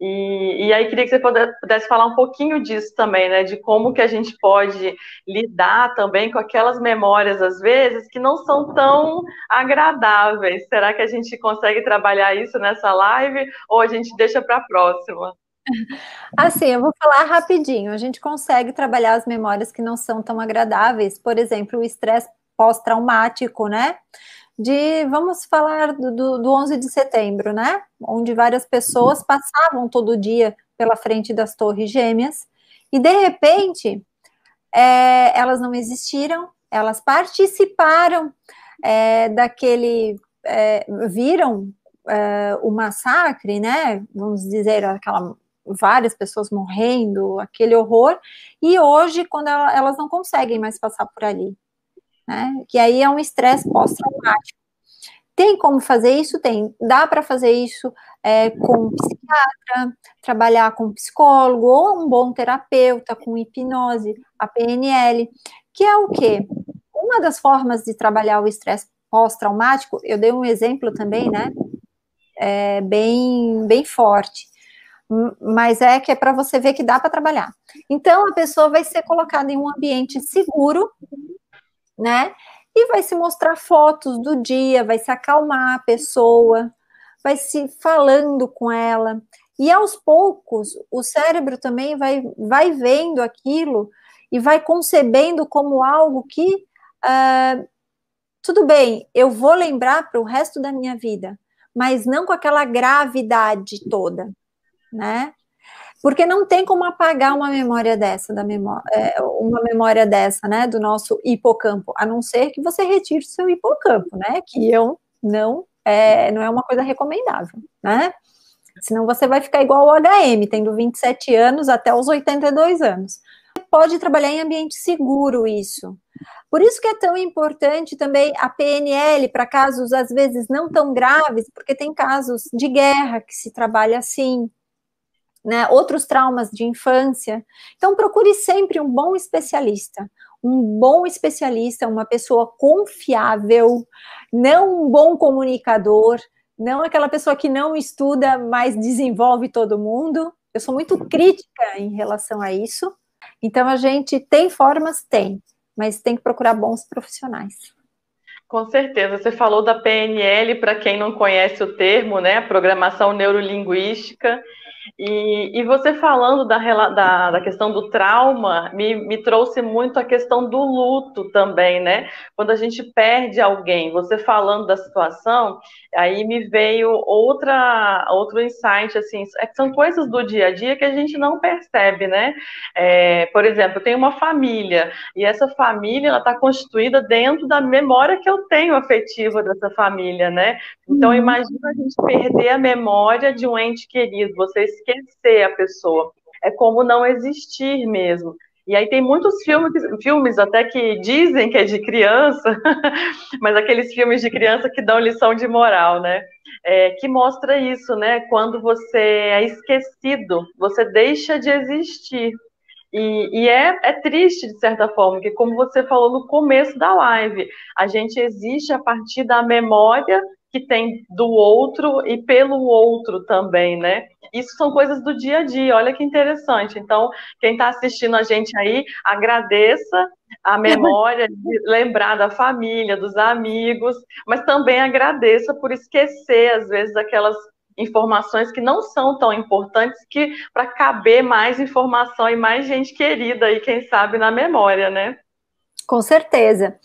E, e, aí queria que você pudesse falar um pouquinho disso também, né? De como que a gente pode lidar também com aquelas memórias, às vezes, que não são tão agradáveis. Será que a gente consegue trabalhar isso nessa live ou a gente deixa para a próxima? Assim, eu vou falar rapidinho. A gente consegue trabalhar as memórias que não são tão agradáveis, por exemplo, o estresse pós-traumático, né? de, vamos falar do, do, do 11 de setembro, né? Onde várias pessoas passavam todo dia pela frente das Torres Gêmeas E de repente, é, elas não existiram, elas participaram é, daquele, é, viram é, o massacre, né? Vamos dizer, aquela várias pessoas morrendo, aquele horror, e hoje, quando ela, elas não conseguem mais passar por ali, né? Que aí é um estresse pós-traumático. Tem como fazer isso? Tem. Dá para fazer isso é, com psiquiatra, trabalhar com psicólogo ou um bom terapeuta com hipnose, a PNL, que é o quê? Uma das formas de trabalhar o estresse pós-traumático, eu dei um exemplo também, né? É, bem, bem forte mas é que é para você ver que dá para trabalhar. Então a pessoa vai ser colocada em um ambiente seguro, né? E vai se mostrar fotos do dia, vai se acalmar a pessoa, vai se falando com ela. E aos poucos, o cérebro também vai, vai vendo aquilo e vai concebendo como algo que, uh, tudo bem, eu vou lembrar para o resto da minha vida, mas não com aquela gravidade toda né? Porque não tem como apagar uma memória dessa, da memória, é, uma memória dessa, né, do nosso hipocampo, a não ser que você retire o seu hipocampo, né? Que eu não é, não é uma coisa recomendável, né? Senão você vai ficar igual o HM, tendo 27 anos até os 82 anos. Pode trabalhar em ambiente seguro isso. Por isso que é tão importante também a PNL para casos às vezes não tão graves, porque tem casos de guerra que se trabalha assim, né, outros traumas de infância. Então, procure sempre um bom especialista, um bom especialista, uma pessoa confiável, não um bom comunicador, não aquela pessoa que não estuda, mas desenvolve todo mundo. Eu sou muito crítica em relação a isso. Então, a gente tem formas? Tem, mas tem que procurar bons profissionais. Com certeza, você falou da PNL, para quem não conhece o termo, né? Programação Neurolinguística. E, e você falando da, da, da, questão do trauma, me, me trouxe muito a questão do luto também, né? Quando a gente perde alguém, você falando da situação, aí me veio outra, outro insight, assim, é são coisas do dia a dia que a gente não percebe, né? É, por exemplo, eu tenho uma família, e essa família, ela está constituída dentro da memória que eu tenho afetiva dessa família, né? Então, uhum. imagina a gente perder a memória de um ente querido, vocês esquecer a pessoa. É como não existir mesmo. E aí tem muitos filmes, filmes até que dizem que é de criança, mas aqueles filmes de criança que dão lição de moral, né? É, que mostra isso, né? Quando você é esquecido, você deixa de existir. E, e é, é, triste, de certa forma, que como você falou no começo da live, a gente existe a partir da memória que tem do outro e pelo outro também, né? Isso são coisas do dia a dia, olha que interessante. Então, quem está assistindo a gente aí, agradeça a memória de lembrar da família, dos amigos, mas também agradeça por esquecer, às vezes, aquelas informações que não são tão importantes que para caber mais informação e mais gente querida aí, quem sabe, na memória, né? Com certeza.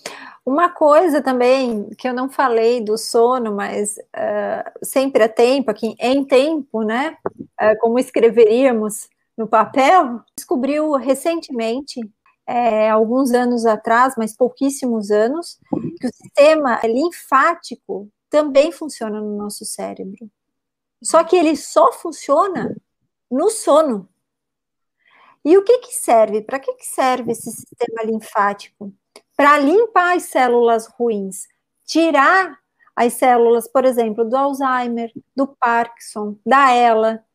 Uma coisa também que eu não falei do sono, mas uh, sempre é tempo, aqui em tempo, né? Uh, como escreveríamos no papel, descobriu recentemente, é, alguns anos atrás, mas pouquíssimos anos, que o sistema linfático também funciona no nosso cérebro. Só que ele só funciona no sono. E o que, que serve? Para que, que serve esse sistema linfático? para limpar as células ruins, tirar as células, por exemplo, do Alzheimer, do Parkinson, da ELA,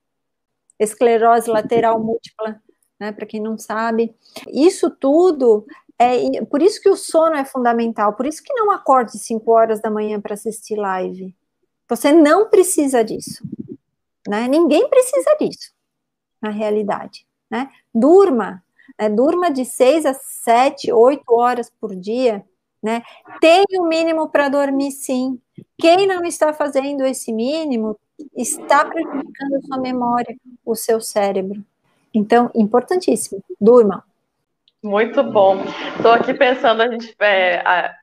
esclerose lateral múltipla, né, para quem não sabe. Isso tudo é por isso que o sono é fundamental, por isso que não acorde 5 horas da manhã para assistir live. Você não precisa disso. Né? Ninguém precisa disso, na realidade. Né? Durma, né? Durma de 6 a 7, 8 horas por dia, né? Tem o um mínimo para dormir, sim. Quem não está fazendo esse mínimo está prejudicando a sua memória, o seu cérebro. Então, importantíssimo, durma. Muito bom. Estou aqui pensando, a gente é, a,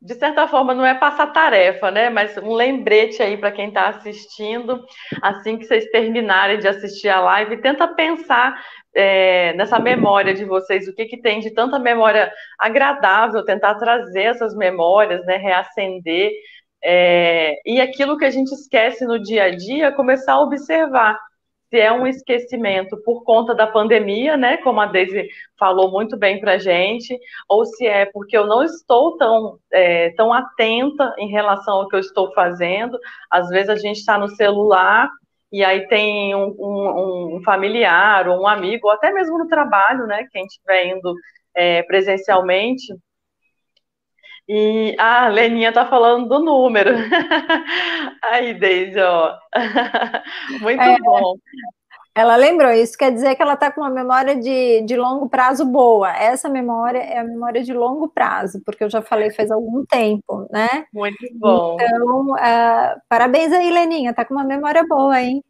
de certa forma, não é passar tarefa, né? Mas um lembrete aí para quem está assistindo, assim que vocês terminarem de assistir a live, tenta pensar é, nessa memória de vocês, o que, que tem de tanta memória agradável, tentar trazer essas memórias, né? Reacender. É, e aquilo que a gente esquece no dia a dia, começar a observar se é um esquecimento por conta da pandemia, né, como a Daisy falou muito bem para a gente, ou se é porque eu não estou tão, é, tão atenta em relação ao que eu estou fazendo. Às vezes a gente está no celular e aí tem um, um, um, familiar ou um amigo, ou até mesmo no trabalho, né, quem estiver indo é, presencialmente, e a Leninha tá falando do número. Aí, Deise, ó. Muito é, bom. Ela lembrou, isso quer dizer que ela está com uma memória de, de longo prazo boa. Essa memória é a memória de longo prazo, porque eu já falei faz algum tempo, né? Muito bom. Então, uh, parabéns aí, Leninha, tá com uma memória boa, hein?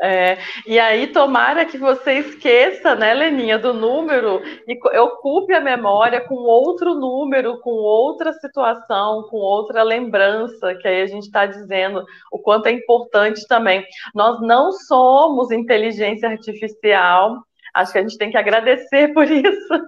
É, e aí, tomara que você esqueça, né, Leninha, do número e ocupe a memória com outro número, com outra situação, com outra lembrança, que aí a gente está dizendo o quanto é importante também. Nós não somos inteligência artificial, acho que a gente tem que agradecer por isso.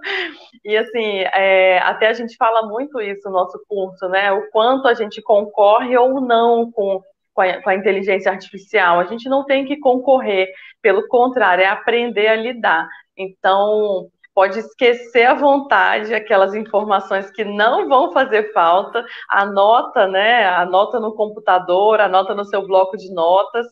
E assim, é, até a gente fala muito isso no nosso curso, né? O quanto a gente concorre ou não com com a, com a, inteligência artificial. A gente não tem que concorrer, pelo contrário, é aprender a lidar. Então, pode esquecer à vontade aquelas informações que não vão fazer falta, anota, né? Anota no computador, anota no seu bloco de notas.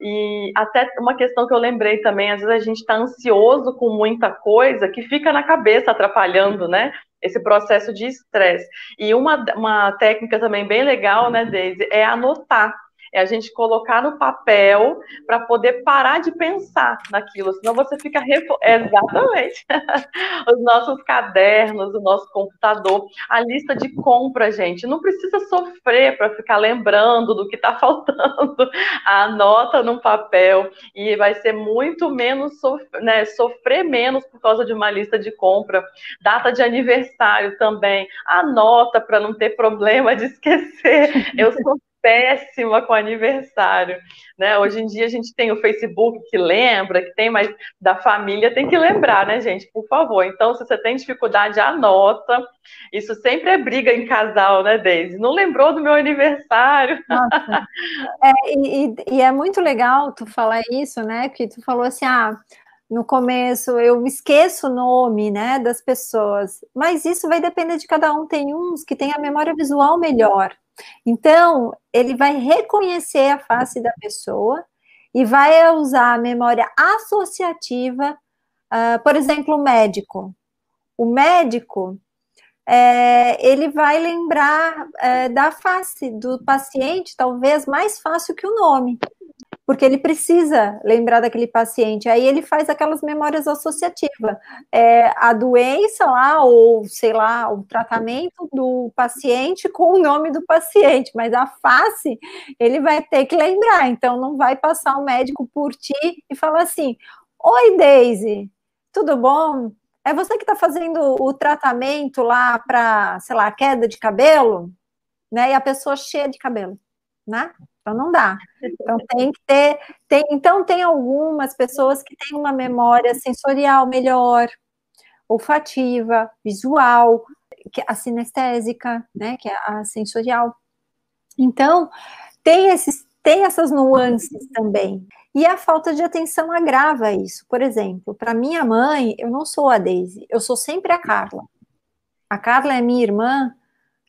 E até uma questão que eu lembrei também, às vezes a gente está ansioso com muita coisa que fica na cabeça atrapalhando, né? Esse processo de estresse. E uma, uma técnica também bem legal, né, Deise, é anotar é a gente colocar no papel para poder parar de pensar naquilo, senão você fica refo... exatamente os nossos cadernos, o nosso computador, a lista de compra, gente, não precisa sofrer para ficar lembrando do que está faltando, anota no papel e vai ser muito menos sof... né, sofrer menos por causa de uma lista de compra, data de aniversário também, anota para não ter problema de esquecer. Eu sou péssima com aniversário, né? Hoje em dia a gente tem o Facebook que lembra, que tem, mas da família tem que lembrar, né, gente? Por favor. Então, se você tem dificuldade, anota. Isso sempre é briga em casal, né, Deise? Não lembrou do meu aniversário? Nossa. É, e, e, é muito legal tu falar isso, né? Que tu falou assim, ah, no começo eu esqueço o nome, né, das pessoas, mas isso vai depender de cada um. Tem uns que têm a memória visual melhor, então, ele vai reconhecer a face da pessoa e vai usar a memória associativa, uh, por exemplo, o médico. O médico, é, ele vai lembrar é, da face do paciente, talvez mais fácil que o nome porque ele precisa lembrar daquele paciente. Aí ele faz aquelas memórias associativas. É, a doença lá, ou sei lá, o tratamento do paciente com o nome do paciente, mas a face ele vai ter que lembrar. Então não vai passar o médico por ti e falar assim: Oi, Daisy, tudo bom? É você que está fazendo o tratamento lá para, sei lá, queda de cabelo? Né? E a pessoa cheia de cabelo, né? Então não dá. Então tem que ter, tem, então tem algumas pessoas que têm uma memória sensorial melhor, olfativa, visual, que é a sinestésica, né, que é a sensorial. Então, tem esses tem essas nuances também. E a falta de atenção agrava isso. Por exemplo, para minha mãe, eu não sou a Daisy, eu sou sempre a Carla. A Carla é minha irmã,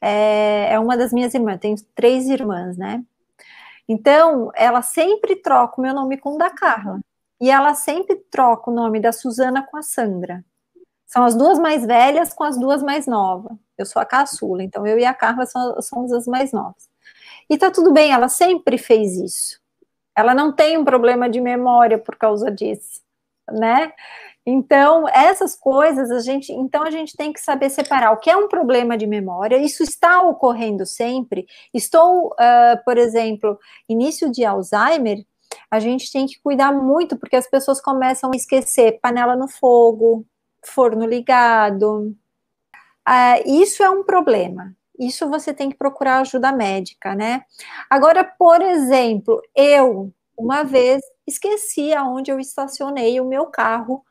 é, é uma das minhas irmãs, eu tenho três irmãs, né? Então, ela sempre troca o meu nome com o da Carla. E ela sempre troca o nome da Suzana com a Sandra. São as duas mais velhas com as duas mais novas. Eu sou a caçula, então eu e a Carla somos as mais novas. E tá tudo bem, ela sempre fez isso. Ela não tem um problema de memória por causa disso, né? Então, essas coisas a gente, então a gente tem que saber separar o que é um problema de memória, isso está ocorrendo sempre. Estou, uh, por exemplo, início de Alzheimer, a gente tem que cuidar muito, porque as pessoas começam a esquecer panela no fogo, forno ligado. Uh, isso é um problema. isso você tem que procurar ajuda médica, né? Agora, por exemplo, eu uma vez esqueci aonde eu estacionei o meu carro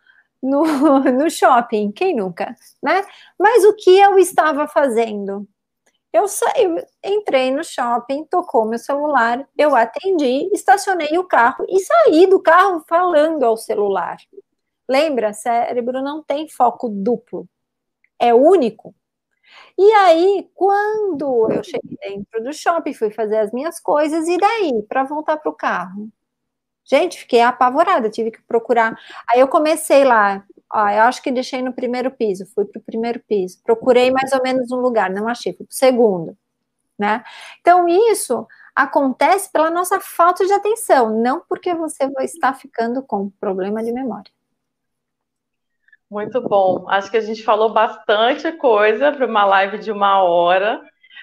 no, no shopping, quem nunca, né? Mas o que eu estava fazendo? Eu saí, entrei no shopping, tocou meu celular, eu atendi, estacionei o carro e saí do carro falando ao celular. Lembra, cérebro não tem foco duplo, é único. E aí, quando eu cheguei dentro do shopping, fui fazer as minhas coisas, e daí, para voltar para o carro? Gente, fiquei apavorada, tive que procurar. Aí eu comecei lá, ó, eu acho que deixei no primeiro piso, fui para o primeiro piso, procurei mais ou menos um lugar, não achei, fui para o segundo, né? Então, isso acontece pela nossa falta de atenção, não porque você vai estar ficando com problema de memória. Muito bom. Acho que a gente falou bastante coisa para uma live de uma hora,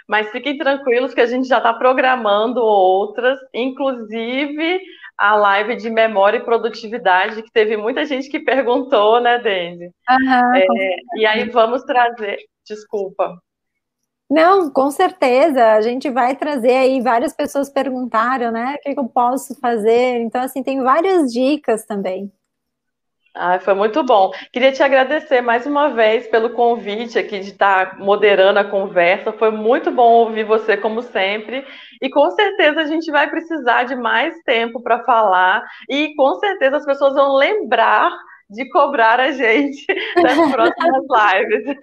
mas fiquem tranquilos que a gente já está programando outras, inclusive a live de memória e produtividade, que teve muita gente que perguntou, né, Dendi? Uhum, é, e aí vamos trazer. Desculpa. Não, com certeza, a gente vai trazer aí, várias pessoas perguntaram, né, o que, que eu posso fazer, então, assim, tem várias dicas também. Ah, foi muito bom. Queria te agradecer mais uma vez pelo convite aqui de estar moderando a conversa. Foi muito bom ouvir você, como sempre. E com certeza a gente vai precisar de mais tempo para falar. E com certeza as pessoas vão lembrar de cobrar a gente nas próximas lives.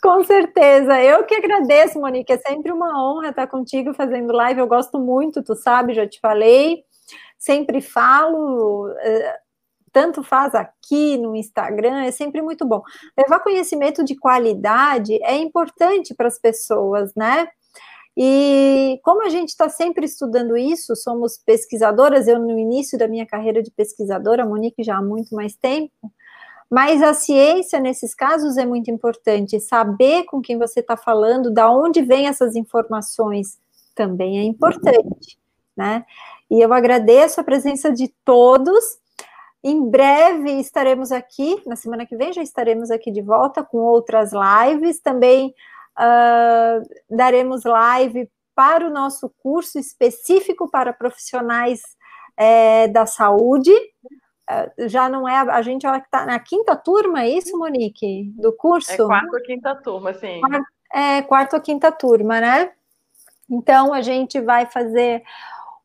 Com certeza. Eu que agradeço, Monique. É sempre uma honra estar contigo fazendo live. Eu gosto muito, tu sabe, já te falei. Sempre falo eh, tanto faz aqui no Instagram, é sempre muito bom. Levar conhecimento de qualidade é importante para as pessoas, né? E como a gente está sempre estudando isso, somos pesquisadoras, eu no início da minha carreira de pesquisadora, Monique já há muito mais tempo, mas a ciência, nesses casos, é muito importante. Saber com quem você está falando, da onde vêm essas informações, também é importante, né? E eu agradeço a presença de todos em breve estaremos aqui, na semana que vem já estaremos aqui de volta com outras lives. Também uh, daremos live para o nosso curso específico para profissionais é, da saúde. Uh, já não é, a gente está na quinta turma, é isso, Monique? Do curso? É quarta ou quinta turma, sim. é, quarta ou quinta turma, né? Então, a gente vai fazer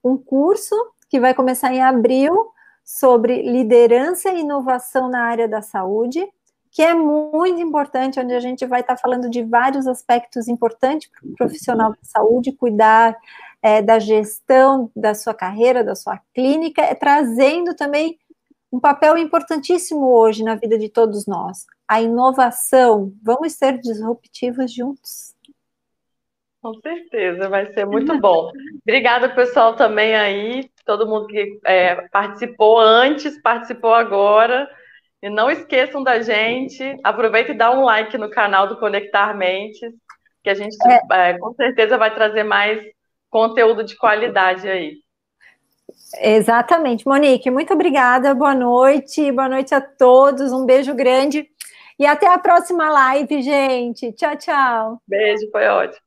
um curso que vai começar em abril sobre liderança e inovação na área da saúde, que é muito importante, onde a gente vai estar falando de vários aspectos importantes para o profissional da saúde, cuidar é, da gestão da sua carreira, da sua clínica, é, trazendo também um papel importantíssimo hoje na vida de todos nós, a inovação. Vamos ser disruptivos juntos. Com certeza, vai ser muito bom. Obrigada, pessoal, também aí, todo mundo que é, participou antes, participou agora. E não esqueçam da gente. Aproveita e dá um like no canal do Conectar Mentes, que a gente é. É, com certeza vai trazer mais conteúdo de qualidade aí. Exatamente. Monique, muito obrigada. Boa noite. Boa noite a todos. Um beijo grande. E até a próxima live, gente. Tchau, tchau. Beijo, foi ótimo.